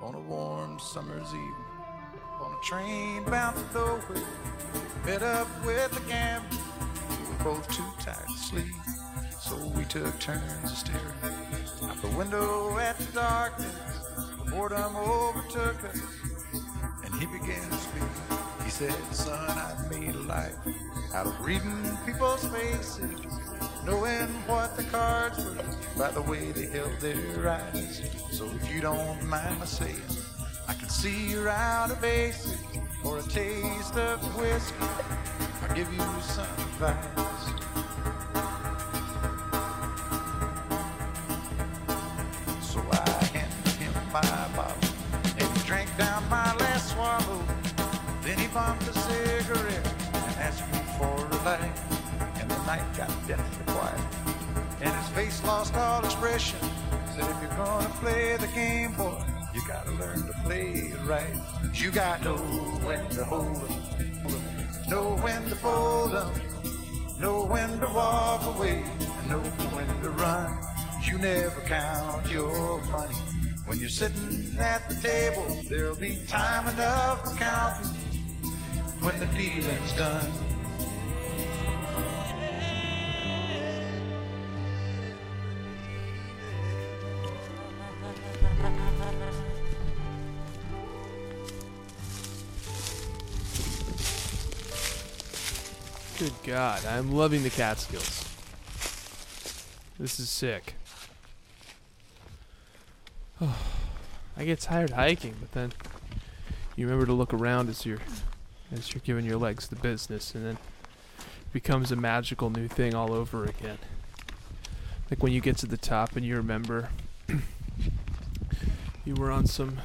on a warm summer's evening. On a train bound to nowhere, met up with a gambler. We were both too tired to sleep, so we took turns of staring out the window at the darkness. The boredom overtook us, and he began to speak. He said, Son, I've made a life out of reading people's faces, knowing what the cards were by the way they held their eyes. So if you don't mind my saying, I can see you're out of basic for a taste of whiskey. I'll give you some advice. So I handed him my bottle, and he drank down my last swallow. Then he bumped a cigarette and asked me for a light. And the night got deathly quiet, and his face lost all expression. If you're gonna play the game, boy, you gotta learn to play it right. You gotta know when to hold 'em, know when to fold 'em, know when to walk away, know when to run. You never count your money. When you're sitting at the table, there'll be time enough for counting when the dealing's done. God, I'm loving the Catskills. This is sick. I get tired hiking, but then you remember to look around as you're as you're giving your legs the business, and then it becomes a magical new thing all over again. Like when you get to the top and you remember you were on some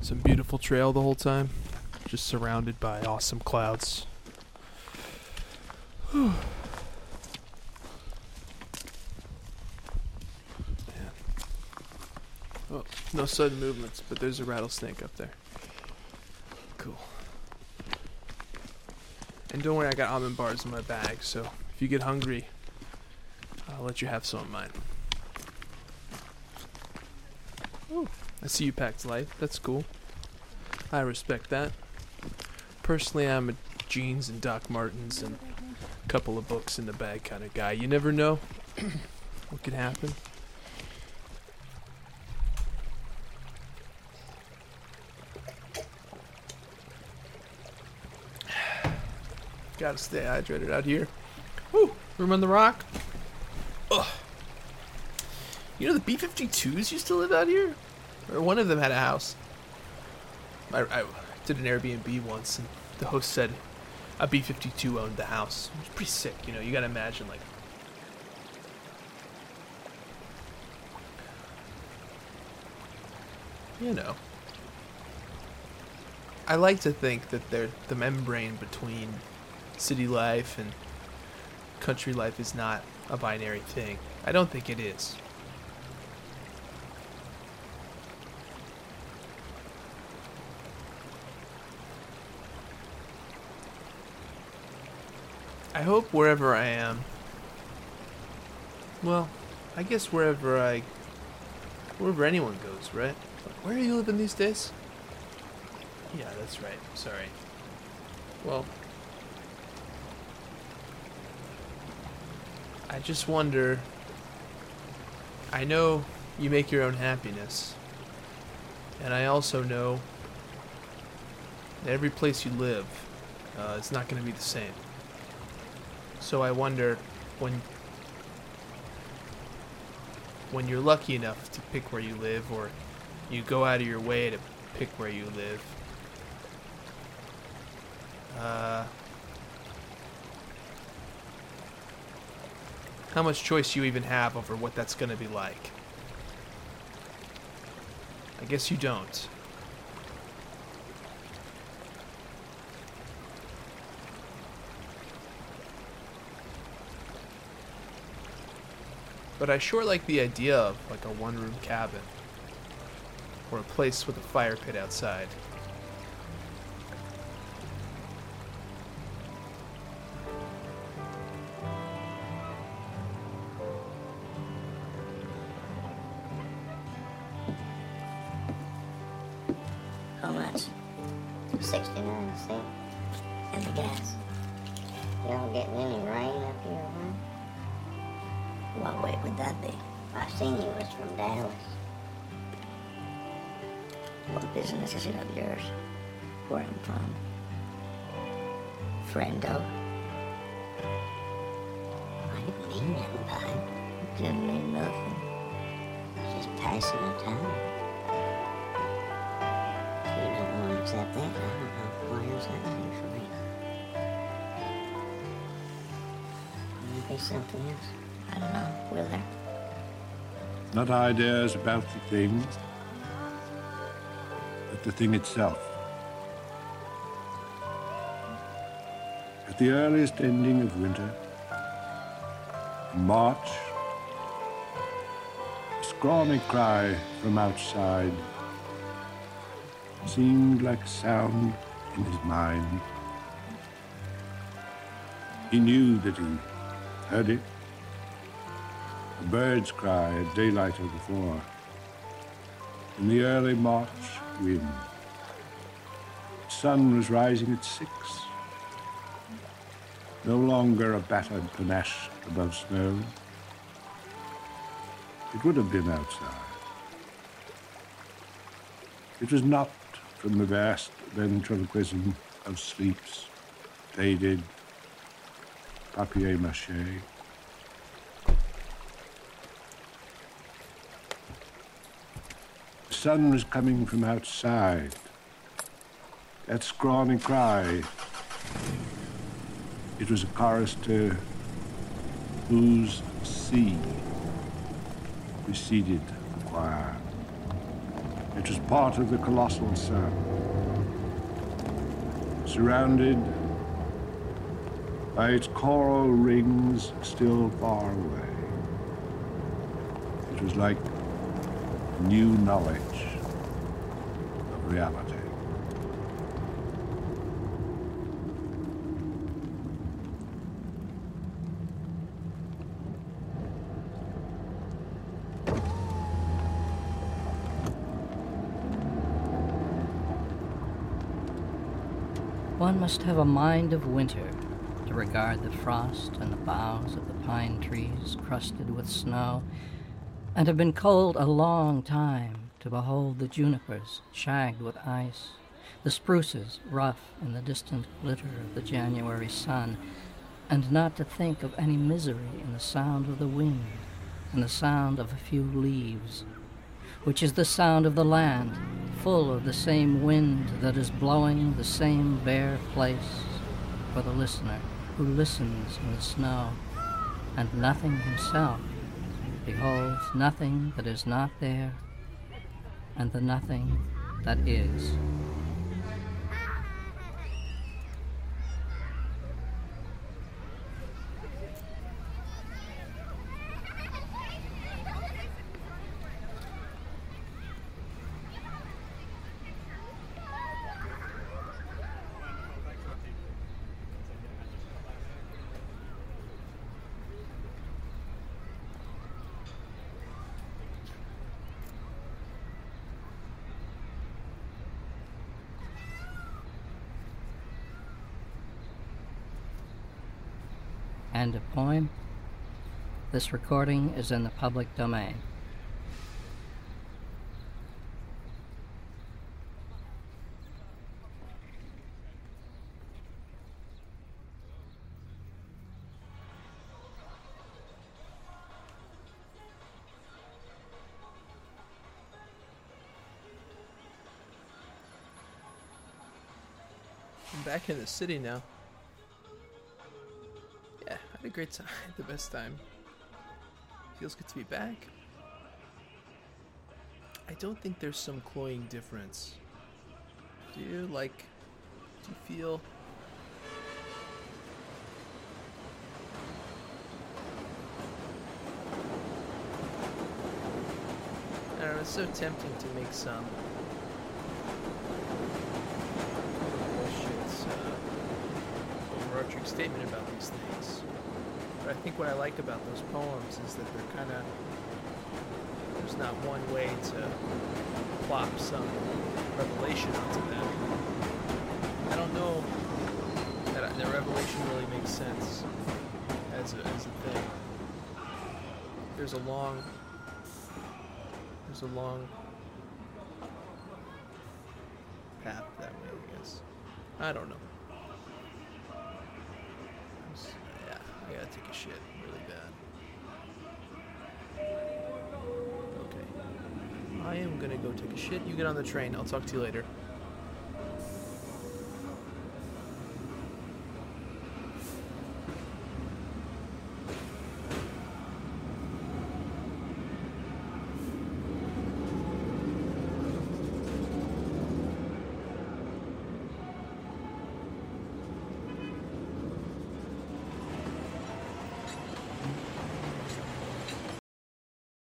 some beautiful trail the whole time, just surrounded by awesome clouds. Oh, no sudden movements, but there's a rattlesnake up there. Cool. And don't worry, I got almond bars in my bag, so if you get hungry, I'll let you have some of mine. Oh, I see you packed light. That's cool. I respect that. Personally, I'm a jeans and Doc Martens and couple of books in the bag kind of guy. You never know what could happen. Gotta stay hydrated out here. Woo! Room on the rock. Ugh. You know the B 52s used to live out here? Or one of them had a house. I, I did an Airbnb once, and the host said a B 52 owned the house. It was pretty sick, you know. You gotta imagine, like, you know. I like to think that they're the membrane between city life and country life is not a binary thing. I don't think it is. I hope wherever I am, well, I guess wherever I, wherever anyone goes, right? Where are you living these days? Yeah, that's right. Sorry. Well, I just wonder. I know you make your own happiness. And I also know that every place you live, uh, not going to be the same. So I wonder when when you're lucky enough to pick where you live or you go out of your way to pick where you live. Uh, how much choice you even have over what that's going to be like. I guess you don't. But I sure like the idea of like a one room cabin or a place with a fire pit outside. How much? 69 cents. And the gas. Y'all getting any rain up here, huh? What way would that be? I seen you was from Dallas. What business is it of yours? Where I'm from? Friendo? I didn't mean nothing by it. Didn't mean nothing. Just passing the time. If you don't want to accept that, I don't know what else I can do for you. Maybe something else. I don't know. Will there? Not ideas about the thing, but the thing itself. At the earliest ending of winter, in March, a scrawny cry from outside seemed like a sound in his mind. He knew that he heard it a bird's cry at daylight of the before. In the early March wind. The sun was rising at six. No longer a battered panache above snow. It would have been outside. It was not from the vast ventriloquism of sleeps, faded papier-mâché. Sun was coming from outside. That scrawny cry. It was a chorus to whose sea preceded the choir. It was part of the colossal sound. Surrounded by its choral rings still far away. It was like new knowledge of reality. One must have a mind of winter to regard the frost and the boughs of the pine trees crusted with snow, and have been cold a long time to behold the junipers shagged with ice, the spruces rough in the distant glitter of the January sun, and not to think of any misery in the sound of the wind and the sound of a few leaves, which is the sound of the land, full of the same wind that is blowing the same bare place for the listener who listens in the snow, and nothing himself beholds nothing that is not there, and the nothing that is. End of poem. This recording is in the public domain. Back in the city now. Great time. The best time. Feels good to be back. I don't think there's some cloying difference. Do you like? Do you feel? I know. It's so tempting to make some bullshit, uh, overarching statement about these things. But I think what I like about those poems is that they're kind of there's not one way to plop some revelation onto that. I don't know that the revelation really makes sense as a, as a thing. There's a long, there's a long path that way, I guess. I don't know. Take a shit really bad. Okay. I am gonna go take a shit. You get on the train. I'll talk to you later.